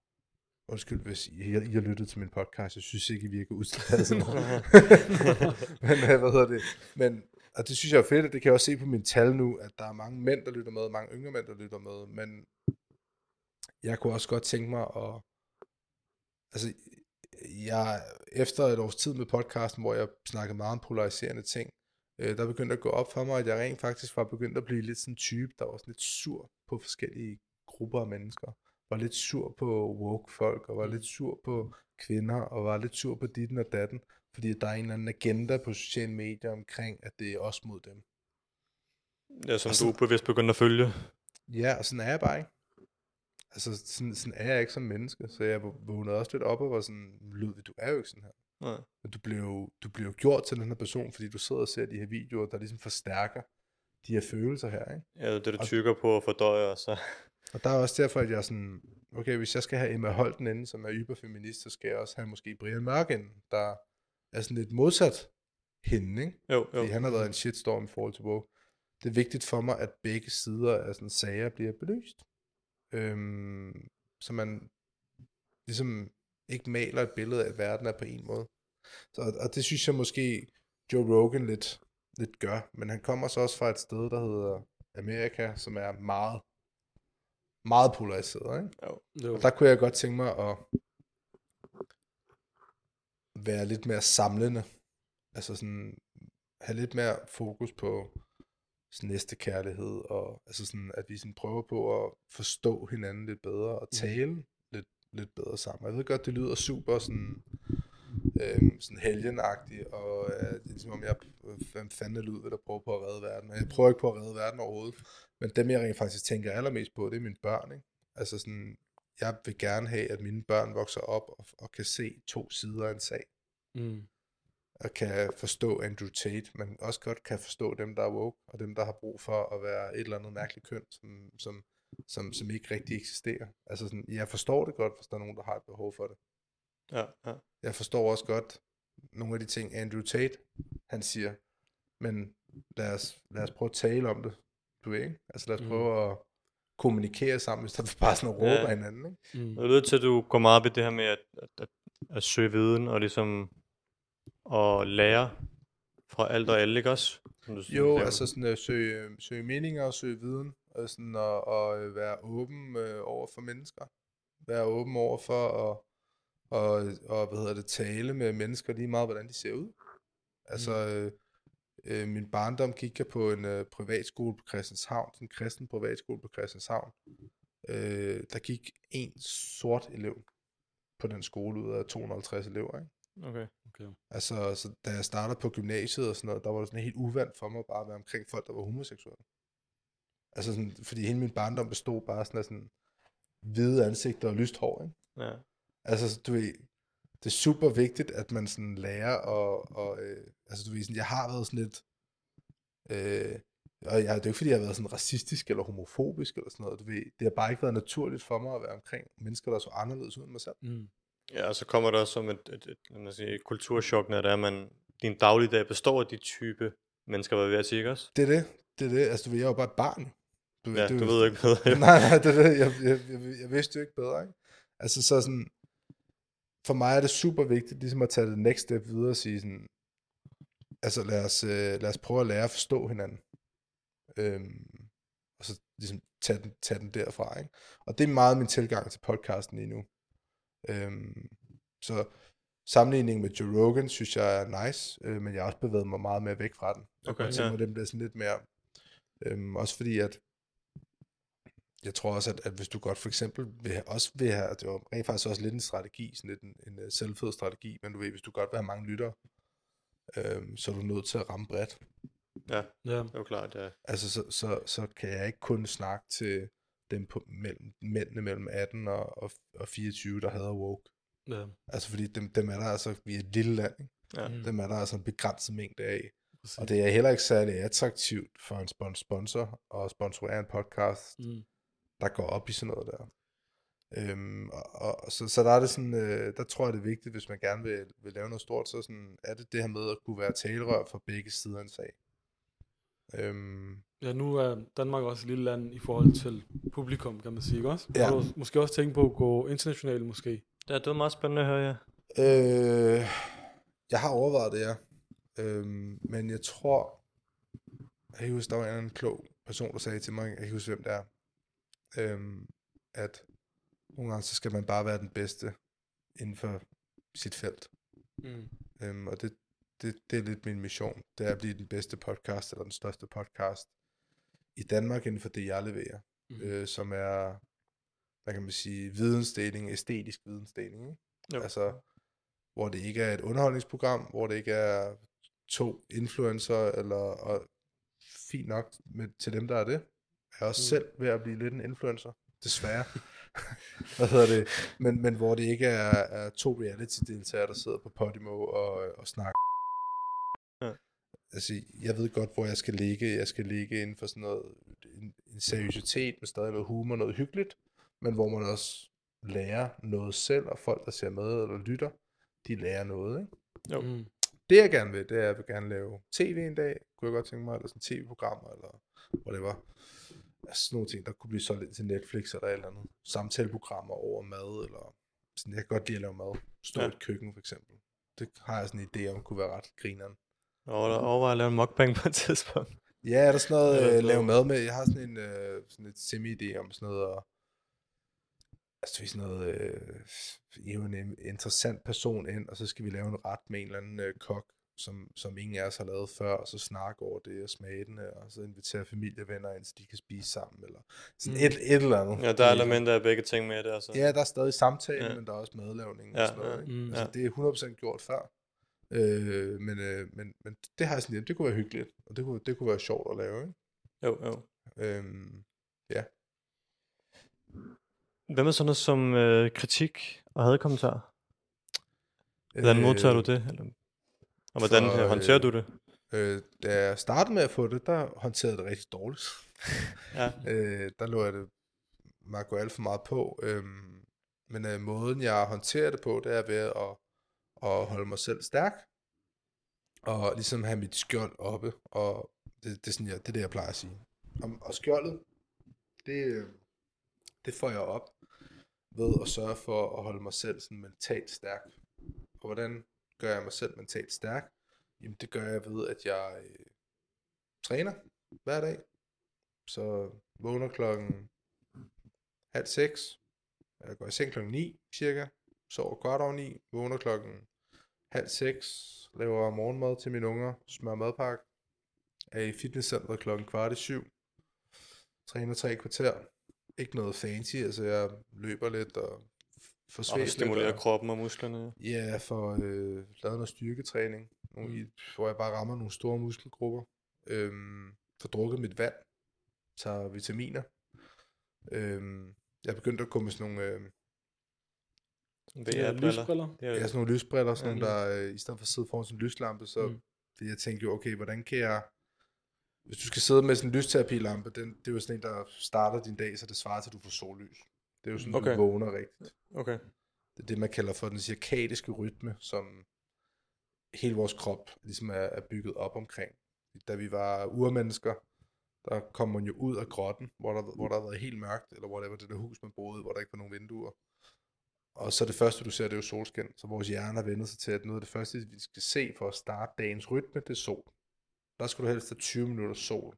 Undskyld, hvis I, I har lyttet til min podcast. Jeg synes ikke, I virker udstedet. men øh, hvad hedder det? Men, og det synes jeg er fedt, og det kan jeg også se på mine tal nu, at der er mange mænd, der lytter med, mange yngre mænd, der lytter med, men jeg kunne også godt tænke mig at, altså, jeg, efter et års tid med podcasten, hvor jeg snakkede meget om polariserende ting, øh, der begyndte at gå op for mig, at jeg rent faktisk var begyndt at blive lidt sådan en type, der var sådan lidt sur på forskellige grupper af mennesker. Var lidt sur på woke folk, og var lidt sur på kvinder, og var lidt sur på ditten og datten, fordi der er en eller anden agenda på sociale medier omkring, at det er os mod dem. Ja, som Altså- du bevidst begynder at følge. Ja, og sådan er jeg bare ikke. Altså, sådan, sådan er jeg ikke som menneske, så jeg vågnede også lidt op og var sådan, Ludvig, du er jo ikke sådan her. Nej. Men du bliver, jo, du bliver jo gjort til den her person, fordi du sidder og ser de her videoer, der ligesom forstærker de her følelser her, ikke? Ja, det er det, du tykker på og fordøjer, og så... Og der er også derfor, at jeg er sådan, okay, hvis jeg skal have Emma Holten inde, som er yberfeminist, så skal jeg også have måske Brian Mørk der er sådan lidt modsat hende, ikke? Jo, jo. Fordi han har været en shitstorm i forhold til woke. Det er vigtigt for mig, at begge sider af sådan sager bliver belyst. Øhm, så man ligesom ikke maler et billede af, at verden er på en måde. Så, og- det synes jeg måske Joe Rogan lidt, lidt gør. Men han kommer så også fra et sted, der hedder Amerika, som er meget, meget polariseret. Ikke? Jo. Og der kunne jeg godt tænke mig at være lidt mere samlende. Altså sådan, have lidt mere fokus på sådan næste kærlighed, og altså sådan, at vi sådan prøver på at forstå hinanden lidt bedre, og tale lidt, lidt bedre sammen. Jeg ved godt, det lyder super sådan, øhm, sådan helgenagtigt, og øh, det er ligesom om jeg, hvem fanden er Ludvig, der prøver på at redde verden. Og jeg prøver ikke på at redde verden overhovedet, men dem jeg rent faktisk tænker allermest på, det er mine børn, ikke? Altså sådan, jeg vil gerne have, at mine børn vokser op og, og kan se to sider af en sag, Mm. og kan forstå Andrew Tate, men også godt kan forstå dem, der er woke, og dem, der har brug for at være et eller andet mærkeligt køn, som, som, som, som ikke rigtig eksisterer. Altså sådan, jeg forstår det godt, hvis der er nogen, der har et behov for det. Ja, ja. Jeg forstår også godt nogle af de ting, Andrew Tate, han siger, men lad os, lad os prøve at tale om det, du ved ikke? Altså lad os Mm. prøve at kommunikere sammen, i stedet for bare sådan at råbe Ja. hinanden, ikke? Mm. Det lyder til, at du går meget op i det her med at, at, at, at søge viden og ligesom at lære fra alt og alle, ikke også? Som du Jo, det er altså sådan at søge, søge meninger og søge viden, og sådan at, at være åben øh, over for mennesker. Være åben over for at og, og, hvad hedder det, tale med mennesker lige meget, hvordan de ser ud. Altså, øh, øh, min barndom gik jeg på en øh, privatskole på Christianshavn, en kristen privatskole på Christianshavn. Øh, der gik en sort elev på den skole ud af 250 elever, ikke? Okay. Okay. Altså, så da jeg startede på gymnasiet og sådan noget, der var det sådan helt uvandt for mig bare at være omkring folk, der var homoseksuelle. Altså sådan, fordi hele min barndom bestod bare sådan af sådan hvide ansigter og lyst hår, ikke? Ja. Altså, så du ved, det er super vigtigt, at man sådan lærer og, og øh, altså du ved, sådan, jeg har været sådan lidt, øh, og jeg, det er jo ikke fordi, jeg har været sådan racistisk eller homofobisk eller sådan noget, du ved, det har bare ikke været naturligt for mig at være omkring mennesker, der så anderledes ud end mig selv. Mm. Ja, og så kommer der også som et, et, et, lad mig sige, et kulturschok, når det er, at man, din dagligdag består af de type mennesker, hvad vi ved at sige, ikke også? Det er det, det er det, altså du ved, jeg er jo bare et barn. Du, Ja, det er du jo- ved ikke bedre. nej, nej, det er det. Jeg, jeg, jeg, jeg vidste jo ikke bedre, ikke? Altså så sådan, for mig er det super vigtigt, ligesom at tage det next step videre og sige sådan, altså lad os, øh, lad os prøve at lære at forstå hinanden. Øhm, og så ligesom tage den, tage den derfra, ikke? Og det er meget min tilgang til podcasten lige nu. Øhm, så sammenligningen med Joe Rogan, synes jeg er nice, øh, men jeg har også bevæget mig meget mere væk fra den. Jeg Okay, tænker ja. at den bliver sådan lidt mere, øhm, også fordi at, jeg tror også, at, at hvis du godt for eksempel vil også vil have, det var rent faktisk også lidt en strategi, sådan lidt en, en øh, selvfed strategi, men du ved, hvis du godt vil have mange lyttere, øhm, så er du nødt til at ramme bredt. Ja, Ja. det er jo klart, ja. Altså, så, så, så kan jeg ikke kun snakke til dem på mellem, mændene mellem 18 og, og, og 24, der hader woke. Ja. Altså, fordi dem, dem er der altså, vi er et lille land, ikke? ja. Mm. Dem er der altså en begrænset mængde af. Præcis. Og det er heller ikke særlig attraktivt for en spon- sponsor at sponsorere en podcast, Mm. der går op i sådan noget der. Øhm, og, og, så, så der er det sådan, øh, der tror jeg det er vigtigt, hvis man gerne vil, vil lave noget stort, så sådan, er det det her med at kunne være talerør for begge sider af en sag. Øhm, Ja, nu er Danmark også et lille land i forhold til publikum, kan man sige, ikke også? Ja. Du måske også tænke på at gå internationalt måske. Ja, det var meget spændende at høre, ja. Øh, jeg har overvejet det, ja. Øhm, men jeg tror, jeg kan huske, der var en klog person, der sagde til mig, jeg kan huske, hvem det er, øhm, at nogle gange, så skal man bare være den bedste inden for sit felt. Mm. Øhm, og det, det, det er lidt min mission. Det er at blive den bedste podcast, eller den største podcast i Danmark inden for det, jeg leverer. Mm. Øh, som er, hvad kan man sige, vidensdeling, æstetisk vidensdeling. Ikke? Jo. Altså, hvor det ikke er et underholdningsprogram, hvor det ikke er to influencer, eller og fint nok med, til dem, der er det. Jeg er også Mm. mm. selv ved at blive lidt en influencer, desværre. Hvad hedder det? Men, men hvor det ikke er, er to reality-deltagere, der sidder på Podimo og, og snakker. Ja. Altså, jeg ved godt, hvor jeg skal ligge. Jeg skal ligge inden for sådan noget, en, en seriøsitet med stadig noget humor, noget hyggeligt, men hvor man også lærer noget selv, og folk, der ser med eller lytter, de lærer noget, ikke? Jo. Mm. Det jeg gerne vil, det er, at jeg vil gerne lave tv en dag, kunne jeg godt tænke mig, eller sådan tv-programmer, eller whatever. Altså sådan nogle ting, der kunne blive solgt ind til Netflix, eller et eller andet. Samtaleprogrammer over mad, eller sådan, jeg kan godt lide at lave mad. Stå Ja. i et køkken, for eksempel. Det har jeg sådan en idé om, kunne være ret grineren. Og der overvejer at lave en mukbang på et tidspunkt. Ja, er der sådan noget, Ja, øh, lave mad med, jeg har sådan en øh, sådan et semi-idé om sådan noget, og altså vi sådan noget, øh, hive en interessant person ind, og så skal vi lave en ret med en eller anden øh, kok, som, som ingen af os har lavet før, og så snakke over det og smage den, og så invitere familievenner ind, så de kan spise sammen, eller sådan Mm. et, et eller andet. Ja, der er elementer af begge ting med det, altså. Ja, der er stadig samtale, Ja. ja. men der er også madlavning Ja, og sådan noget. ja, Ikke? mm, altså, ja. Det er 100% gjort før. Øh, men, øh, men, men det har jeg sådan lidt, det kunne være hyggeligt, og det kunne, det kunne være sjovt at lave, ikke? Jo, jo. Øhm, Hvad med sådan noget som øh, kritik og hadkommentarer? Hvordan modtager du det? Eller, og hvordan for, øh, håndterer øh, du det? Øh, da jeg startede med at få det, der håndterede jeg det rigtig dårligt. Ja. øh, der lå jeg det mig at gå alt for meget på. Øhm, men øh, måden, jeg håndterer det på, det er ved at, at holde mig selv stærk. Og ligesom have mit skjold oppe. Og det, det, er, sådan, jeg, det er det, jeg plejer at sige. Og, og skjoldet, det, det får jeg op ved at sørge for at holde mig selv sådan mentalt stærk. Og hvordan gør jeg mig selv mentalt stærk? Jamen det gør jeg ved, at jeg øh, træner hver dag. Så vågner klokken halv seks. Jeg går i seng klokken 9 cirka. Sover godt over 9. Vågner klokken halv seks. Laver morgenmad til mine unger. Smør madpakke. Er i fitnesscenteret klokken kvart i syv. Træner tre kvarter. Ikke noget fancy. Altså jeg løber lidt og svedt lidt. stimulere kroppen og musklerne. Ja, for øh, lavet noget styrketræning, nogle, Mm. hvor jeg bare rammer nogle store muskelgrupper. Øhm, får drukket mit vand, tager vitaminer. Øhm, jeg er begyndt at komme med sådan nogle, øh, lysbriller. Det er ja, jo- sådan nogle lysbriller, sådan Ja. nogle, der øh, i stedet for at sidde foran sådan en lyslampe, så mm. det, jeg tænkte jo, okay, hvordan kan jeg, hvis du skal sidde med sådan en lysterapilampe, den, det er jo sådan en, der starter din dag, så det svarer til, at du får sollys. Det er jo sådan, okay. Du vågner rigtigt. Okay. Det er det, man kalder for den cirkadiske rytme, som hele vores krop ligesom er, er bygget op omkring. Da vi var urmennesker, der kom man jo ud af grotten, hvor der, hvor der har været helt mørkt, eller hvor det var det der hus, man boede hvor der ikke var nogen vinduer. Og så det første, du ser, det er jo solskin. Så vores hjerne har vendt sig til, at noget af det første, vi skal se for at starte dagens rytme, det er sol. Der skal du helst have 20 minutter sol.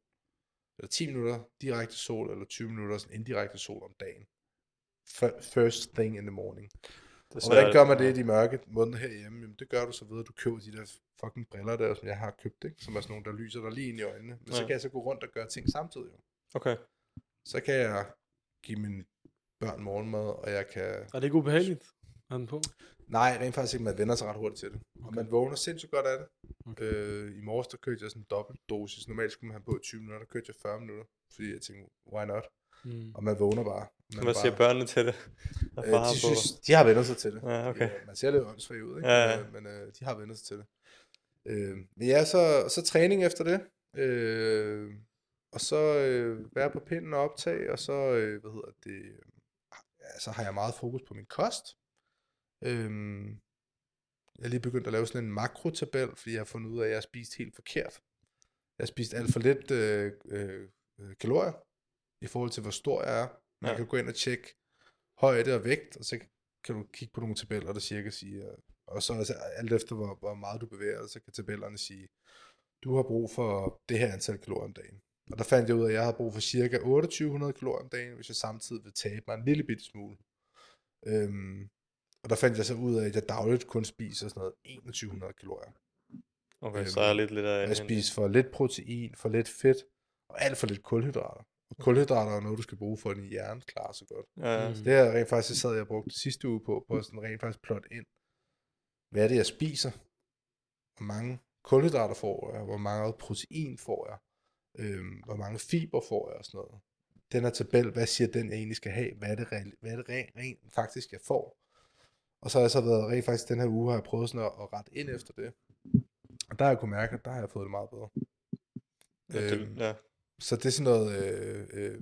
Eller 10 minutter direkte sol, eller 20 minutter sådan indirekte sol om dagen. Fir- First thing in the morning. Det Og hvordan gør man det i de mørke måneder herhjemme? Jamen, det gør du så ved, at du køber de der fucking briller der, som jeg har købt, ikke? som er sådan nogle, der lyser dig lige ind i øjnene. Men så Ja. kan jeg så gå rundt og gøre ting samtidig. Jo. Okay. Så kan jeg give mine børn morgenmad, og jeg kan... Er det ikke ubehageligt? Er den på? Nej, rent faktisk ikke, man vender sig ret hurtigt til det. Og Okay. man vågner sindssygt godt af det. Okay. Øh, I morges, der kørte jeg sådan en dobbelt dosis. Normalt skulle man have på i 20 minutter, der kørte jeg 40 minutter. Fordi jeg tænkte, why not? Mm. Og man vågner bare. Man Hvad bare, siger børnene til det? Øh, de, synes, de har vendt sig til det. Ja, okay. Ja, man ser lidt åndssvagt ud, ikke? Ja, ja. Men, øh, men øh, de har vendt sig til det. Øh, men ja, så, så træning efter det. Øh, og så øh, være på pinden og optage, og så, øh, hvad hedder det, øh, ja, så har jeg meget fokus på min kost. Øh, jeg er lige begyndt at lave sådan en makrotabel, fordi jeg har fundet ud af, at jeg har spist helt forkert. Jeg har spist alt for lidt øh, øh, øh, kalorier, i forhold til hvor stor jeg er. Man Ja. kan gå ind og tjekke højde og vægt, og så kan du kigge på nogle tabeller, der cirka siger, og så altså, alt efter, hvor, hvor meget du bevæger dig, så kan tabellerne sige, du har brug for det her antal kalorier om dagen. Og der fandt jeg ud af, at jeg havde brug for cirka 2800 kalorier om dagen, hvis jeg samtidig vil tabe mig en lille bitte smule. Øhm, og der fandt jeg så ud af, at jeg dagligt kun spiser sådan noget 2100 kalorier. Okay, Øhm, så er jeg lidt lidt af... Jeg spiser for lidt protein, for lidt fedt, og alt for lidt kulhydrater. Og kulhydrater er noget, du skal bruge for, at din hjerne klarer sig godt. Ja, Mm. Så det har jeg rent faktisk, sad jeg brugte sidste uge på, på at sådan rent faktisk plot ind. Hvad er det, jeg spiser? Hvor mange kulhydrater får jeg? Hvor meget protein får jeg? Øhm, hvor mange fiber får jeg og sådan noget? Den her tabel, hvad siger den, jeg egentlig skal have? Hvad er det, reelt, hvad er det rent, rent faktisk, jeg får? Og så har jeg så været rent faktisk den her uge, har jeg prøvet sådan at, at rette ind efter det. Og der har jeg kunne mærke, at der har jeg fået det meget bedre. ja, det, øhm, ja. Så det er sådan noget, øh, øh,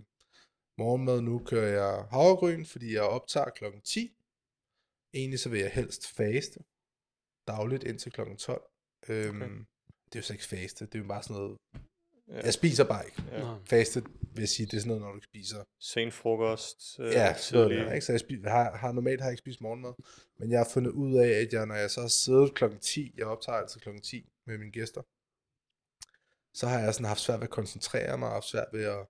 morgenmad nu kører jeg havregryn, fordi jeg optager klokken 10. Egentlig så vil jeg helst faste dagligt indtil klokken 12. Øhm, Okay. Det er jo så ikke faste, det er jo bare sådan noget, ja. jeg spiser bare ikke. ja. Faste vil jeg sige, det er sådan noget, når du spiser. Sen frokost. Øh, Ja, sådan noget ikke? Så jeg spiser, har, har, normalt har jeg ikke spist morgenmad, men jeg har fundet ud af, at jeg, når jeg så har siddet klokken 10, jeg optager altid klokken 10 med mine gæster, så har jeg sådan haft svært ved at koncentrere mig, og haft svært ved at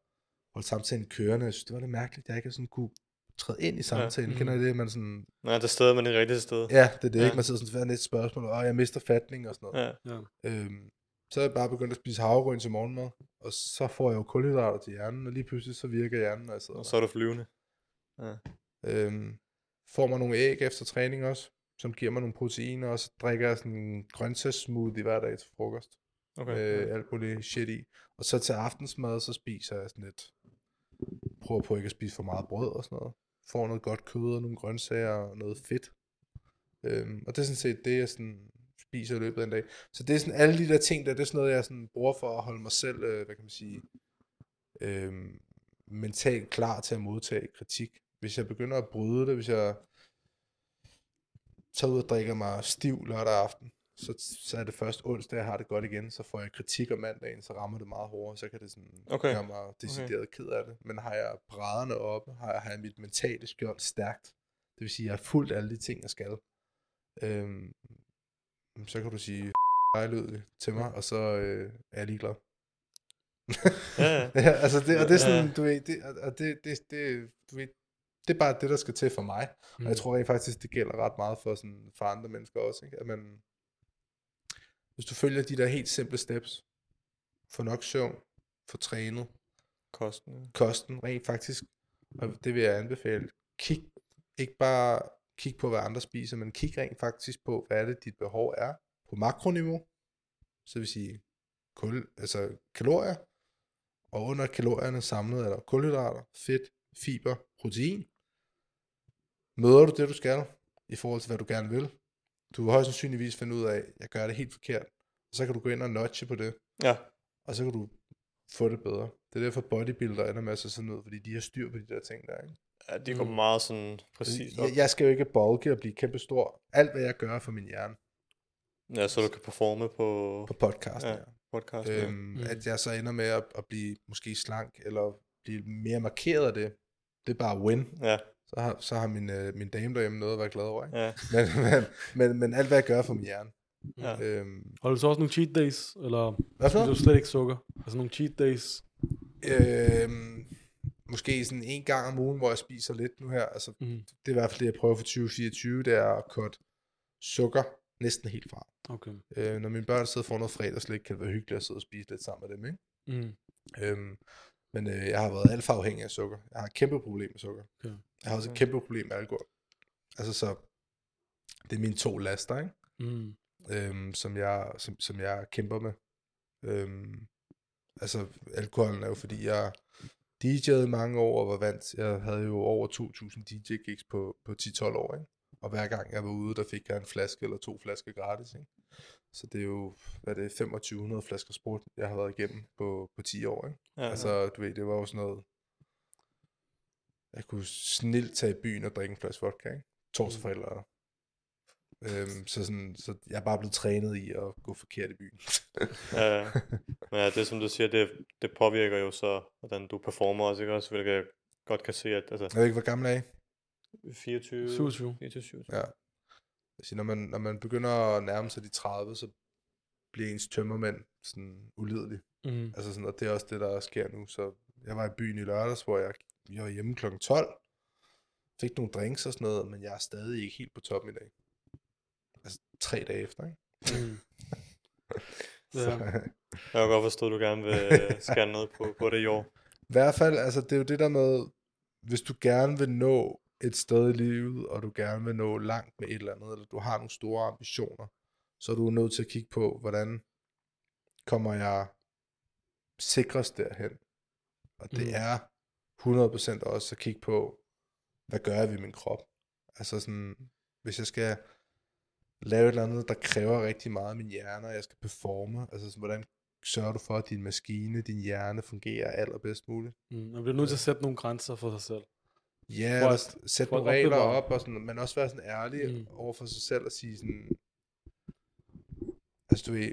holde samtalen kørende. Jeg synes, det var lidt mærkeligt, at jeg ikke sådan kunne træde ind i samtalen. Ja. Mhm. Kender I det? Man sådan, Nej, det sted, men det rigtige sted. ja, det er det, Ja. ikke? Man sidder sådan svært et spørgsmål, og jeg mister fatning og sådan noget. Ja. Ja. Øhm, så er jeg bare begyndt at spise havregryn til morgenmad, og så får jeg jo kulhydrater til hjernen, og lige pludselig så virker hjernen, Og der. så er du flyvende. Øhm, får mig nogle æg efter træning også, som giver mig nogle proteiner, og så drikker jeg sådan en grøntsagssmoothie hver dag til frokost. Okay. Øh, alt muligt shit i. Og så til aftensmad, så spiser jeg sådan lidt, prøver på ikke at spise for meget brød og sådan noget. Får noget godt kød og nogle grøntsager og noget fedt. Øhm, og det er sådan set det, jeg sådan spiser i løbet af en dag. Så det er sådan alle de der ting der, det er sådan noget, jeg sådan bruger for at holde mig selv, øh, hvad kan man sige, øhm, mentalt klar til at modtage kritik. Hvis jeg begynder at bryde det, hvis jeg tager ud og drikker mig stiv lørdag aften, så, så er det først onsdag, jeg har det godt igen, så får jeg kritik om mandagen, så rammer det meget hårdere, så kan det sådan Okay. gøre mig decideret okay. ked af det. Men har jeg brædderne oppe, har jeg, har jeg mit mentale skjold stærkt, det vil sige, at jeg har fulgt alle de ting, jeg skal, øhm, så kan du sige lyd til mig, og så øh, er jeg ligeglad. Ja, ja. ja, altså det, og det er sådan, Ja. du ved, det, og- og det, det, det, du ved, det er bare det, der skal til for mig. Mm. Og jeg tror rent faktisk, det gælder ret meget for, sådan, for andre mennesker også. Ikke? At man, hvis du følger de der helt simple steps, få nok søvn, få trænet, Kosten. ja. kosten rent faktisk, og det vil jeg anbefale, kig, ikke bare kig på, hvad andre spiser, men kig rent faktisk på, hvad er det, dit behov er på makroniveau, så vil sige kul, altså kalorier, og under kalorierne samlet er der kulhydrater, fedt, fiber, protein. Møder du det, du skal, i forhold til, hvad du gerne vil, du vil højst sandsynligvis finde ud af, at jeg gør det helt forkert, og så kan du gå ind og notche på det, Ja. og så kan du få det bedre. Det er derfor bodybuilder ender med at se sådan ud, fordi de har styr på de der ting der, ikke? ja, de går Mm. meget sådan præcis op. Jeg, jeg skal jo ikke bulke og blive kæmpe stor. Alt, hvad jeg gør for min hjerne Ja, så du kan performe på, på podcasten, Ja, ja. podcasten. øhm, Øhm. Mm. at jeg så ender med at, at blive måske slank, eller blive mere markeret af det. Det er bare win. Ja, Så har, så har min, øh, min dame derhjemme noget at være glad over, ikke? ja. Men, men, men, men alt, hvad jeg gør for min hjerne. Ja. Øhm, Har du så også nogle cheat days, eller hvad for spiser du slet ikke sukker? Altså nogle cheat days? Øhm, måske sådan en gang om ugen, hvor jeg spiser lidt nu her. Altså, Mm. det er i hvert fald det, jeg prøver for 2024, det er at cut sukker næsten helt fra. Okay. Øh, når mine børn sidder for noget fredagslik, kan det være hyggeligt at sidde og spise lidt sammen med dem, ikke? Mm. Øhm, men øh, jeg har været alt for afhængig af sukker. Jeg har et kæmpe problem med sukker. Okay. Jeg har også et kæmpe problem med alkohol. Altså så, det er mine to laster, ikke? Mm. Øhm, som, jeg, som, som jeg kæmper med. Øhm, altså, alkoholen er jo fordi, jeg DJ'ede mange år og var vant. Jeg havde jo over 2.000 DJ-gigs på, på 10-12 år, ikke? Og hver gang jeg var ude, der fik jeg en flaske eller to flasker gratis, ikke? Så det er jo, hvad er det, 2500 flasker sport, jeg har været igennem på, på 10 år, ikke? ja. Altså, du ved, det var jo sådan noget... Jeg kunne snilt tage i byen og drikke en flaske vodka, ikke? Torsdag, fredag, lørdag. Øhm, så, sådan, så jeg er bare blevet trænet i at gå forkert i byen. Ja, ja. Men ja, det som du siger, det, det påvirker jo så, hvordan du performer også, ikke også? Hvilket jeg godt kan se, at altså, jeg ved ikke, hvor gammel er I? 24, 27. 24, 27. Ja. Altså, når, man, når man begynder at nærme sig de 30, så bliver ens tømmermænd sådan ulidelig. Mm. Altså sådan, og det er også det, der sker nu. Så jeg var i byen i lørdags, hvor jeg, jeg var hjemme kl. 12. Fik nogle drinks og sådan noget, men jeg er stadig ikke helt på toppen i dag. Altså tre dage efter, ikke? Mm. Så, Ja. Jeg kan godt forstå, at du gerne vil øh, skære noget på, på det i år. I hvert fald, altså det er jo det der med, hvis du gerne vil nå et sted i livet, og du gerne vil nå langt med et eller andet, eller du har nogle store ambitioner, så er du nødt til at kigge på, hvordan kommer jeg sikrest derhen. Og det Mm. er 100% også at kigge på, hvad gør jeg ved min krop? Altså sådan, hvis jeg skal lave et eller andet, der kræver rigtig meget af min hjerne, og jeg skal performe, altså sådan, hvordan sørger du for, at din maskine, din hjerne fungerer allerbedst muligt? Mm. Man bliver nødt til at sætte nogle grænser for sig selv. Ja, For at- sætte nogle regler op, og sådan, men også være sådan ærlig Mm. over for sig selv og sige sådan, altså du ved,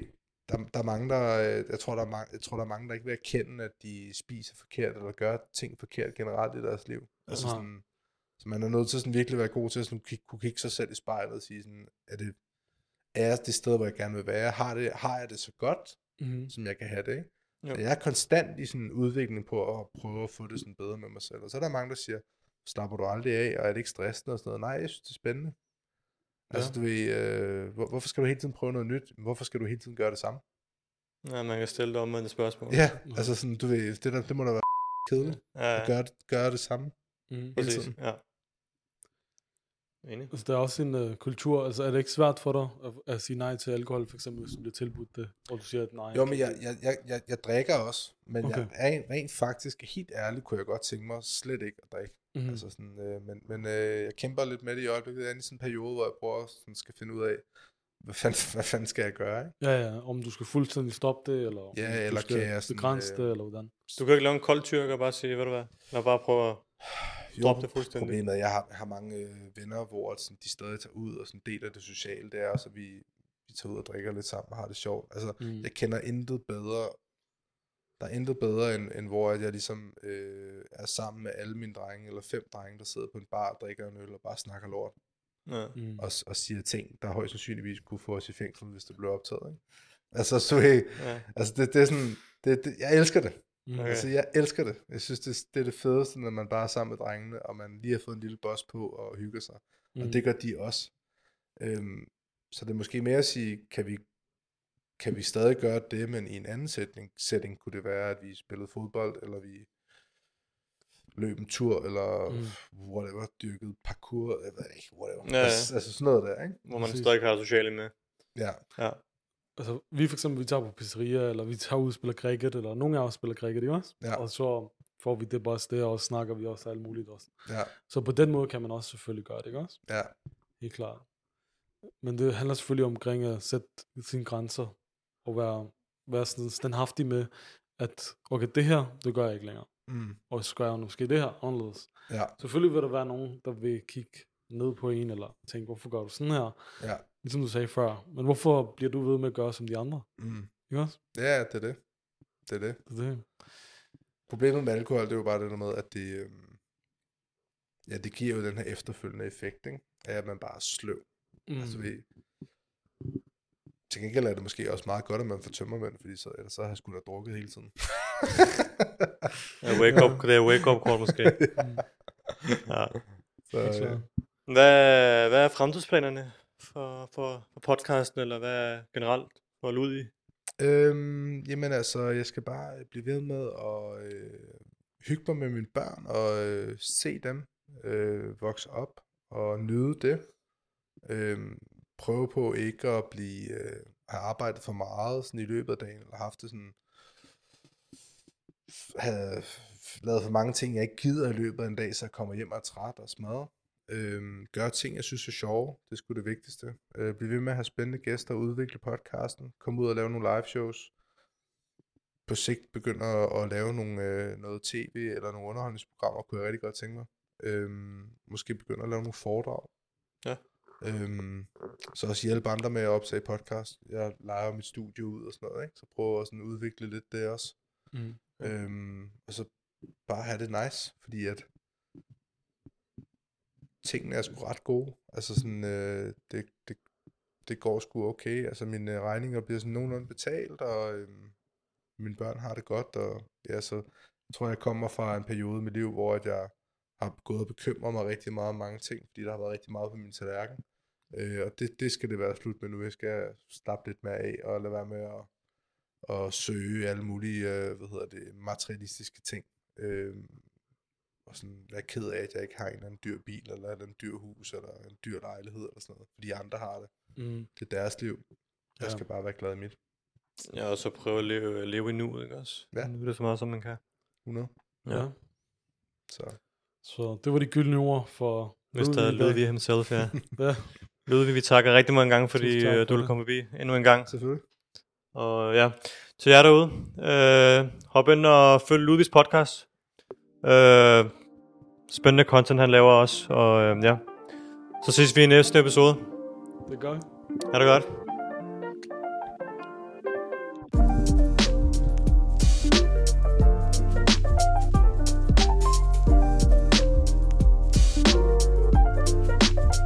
der, der er mange, der, øh, jeg tror, der er mange, jeg tror, der er mange, der ikke vil erkende, at de spiser forkert, eller gør ting forkert generelt i deres liv. Altså Aha. sådan, så man er nødt til sådan virkelig at være god til at sådan, kigge, kunne kigge sig selv i spejlet og sige sådan, er det, er jeg det sted, hvor jeg gerne vil være? Har, det, har jeg det så godt, Mm. som jeg kan have det, ikke? Jo. Jeg er konstant i sådan en udvikling på at prøve at få det sådan bedre med mig selv. Og så er der mange, der siger, slapper du aldrig af, og er det ikke stressende og sådan noget? Nej, jeg synes, det er spændende. Ja. Altså, du ved, øh, hvor, hvorfor skal du hele tiden prøve noget nyt? Hvorfor skal du hele tiden gøre det samme? Ja, man kan stille det om med et spørgsmål. Ja, Ja. altså sådan, du ved, det, der, det må da være kedeligt. ja, At gøre, gøre det samme. Mm. præcis. Ja. Enig. Altså, der er også en uh, kultur, altså er det ikke svært for dig at, at sige nej til alkohol, for eksempel, hvis du bliver tilbudt det, og du siger, at nej. Jo, men jeg, jeg, jeg, jeg, jeg drikker også, men okay. Jeg er rent faktisk, helt ærligt, kunne jeg godt tænke mig slet ikke at drikke. Mm. Mhm. Altså sådan, øh, men men øh, jeg kæmper lidt med det i øjeblikket. Jeg er i sådan en periode, hvor jeg prøver sådan, skal finde ud af, hvad fanden, hvad fanden skal jeg gøre, ikke? Ja, ja, om du skal fuldstændig stoppe det, eller om Ja, du eller skal kan jeg sådan, begrænse øh, det, eller hvordan. Du kan ikke lave en kold tyrk og bare sige, ved du hvad, lad bare prøve at droppe det fuldstændig. Problemet er, jeg har, jeg har mange øh, venner, hvor sådan, de stadig tager ud og sådan deler det sociale. Det er også, at vi, vi tager ud og drikker lidt sammen og har det sjovt. Altså, Mm. jeg kender intet bedre, der er intet bedre, end, end hvor jeg ligesom øh, er sammen med alle mine drenge, eller fem drenge, der sidder på en bar og drikker en øl og bare snakker lort, Ja. Mm. og, og siger ting, der højst sandsynligvis kunne få os i fængsel, hvis det blev optaget. Ikke? Altså, så, øh, Ja. altså det, det er sådan, det, det, jeg elsker det. Mm. Okay. Altså, jeg elsker det. Jeg synes, det, det er det fedeste, når man bare er sammen med drengene, og man lige har fået en lille boss på og hygger sig. Mm. Mm. Og det gør de også. Øhm, så det er måske mere at sige, kan vi, kan vi stadig gøre det, men i en anden setting, setting kunne det være, at vi spillede fodbold, eller vi løb en tur, eller Mm. mm. whatever, dyrkede parkour, jeg ved ikke, whatever. Ja, ja. Altså, altså sådan noget der, ikke? Hvor man Præcis. stadig har sociale med. Ja, Ja. Altså, vi for eksempel, vi tager på pizzeria, eller vi tager ud og spiller cricket, eller nogle af os spiller cricket, ikke også? Ja. Og så får vi det boss der, og snakker vi også alt muligt også. ja, Så på den måde kan man også selvfølgelig gøre det, ikke også? ja. Helt klart. Men det handler selvfølgelig omkring at sætte sine grænser, og være, være sådan standhaftig med, at okay, det her, det gør jeg ikke længere. Mm, Og så gør jeg måske det her anderledes. ja, Selvfølgelig vil der være nogen, der vil kigge ned på en, eller tænke, hvorfor gør du sådan her? ja. Ligesom du sagde før. Men hvorfor bliver du ved med at gøre som de andre? Mm. Ikke også? Ja, det er det. Det er det. Det er det. Problemet med alkohol, det er jo bare det der med, at det, øhm, ja, det giver jo den her efterfølgende effekt, ikke? af at man bare er sløv. Mm. Altså, vi, til gengæld er det måske også meget godt, at man får tømmermænd, fordi så, ellers så har jeg sgu da drukket hele tiden. Ja, wake up, det er wake up call måske. Mm. Ja. så, øh, klart. Hvad, hvad er fremtidsplanerne for, for, for podcasten, eller hvad er generelt for Ludvig? øhm, jamen altså, jeg skal bare øh, blive ved med at øh, hygge mig med mine børn, og øh, se dem øh, vokse op, og nyde det. Øhm, prøve på ikke at blive øh, have arbejdet for meget sådan i løbet af dagen, eller haft det sådan have lavet for mange ting, jeg ikke gider i løbet af en dag, så jeg kommer hjem og er træt og smadret. Øhm, gør ting, jeg synes er sjove. Det er sgu det vigtigste. Øh, bliv ved med at have spændende gæster og udvikle podcasten. Kom ud og lave nogle live shows. På sigt begynder at, at lave nogle, øh, noget tv eller nogle underholdningsprogrammer, kunne jeg rigtig godt tænke mig. Øhm, måske begynde at lave nogle foredrag. Ja. Øhm, så også hjælpe andre med at optage podcast. Jeg leger mit studie ud og sådan noget, ikke? Så prøver at sådan udvikle lidt det også. Mm. Øhm, og så bare have det nice, fordi at tingene er sgu ret gode. Altså sådan, øh, det, det, det går sgu okay. Altså mine øh, regninger bliver sådan nogenlunde betalt, og øh, mine børn har det godt, og ja, så tror jeg, jeg kommer fra en periode i mit liv, hvor at jeg har gået og bekymret mig rigtig meget om mange ting, fordi der har været rigtig meget på min tallerken. Øh, og det, det skal det være slut med nu. Jeg skal slappe lidt mere af og lade være med at, at søge alle mulige øh, hvad hedder det, materialistiske ting. Øh, og sådan være ked af, at jeg ikke har en eller anden dyr bil, eller en eller anden dyr hus, eller en dyr lejlighed, eller sådan noget. Fordi andre har det. Mm. Det er deres liv. Jeg Ja. skal bare være glad i mit. Ja, og så prøve at leve, leve i nuet, ikke også? Ja. Nu er det så meget, som man kan. 100. Ja. Ja. Så Så det var de gyldne ord for Hvis der er. Ludvig himself, ja. Ja, Ludvig, vi takker rigtig mange gange, fordi tak øh, for du vil komme forbi endnu en gang. selvfølgelig. Og ja, til jer derude, øh, hop ind og følg Ludvigs podcast. Øh, spændende content, han laver også. Og øh, ja, så ses vi i næste episode. det gør. Ha' det godt.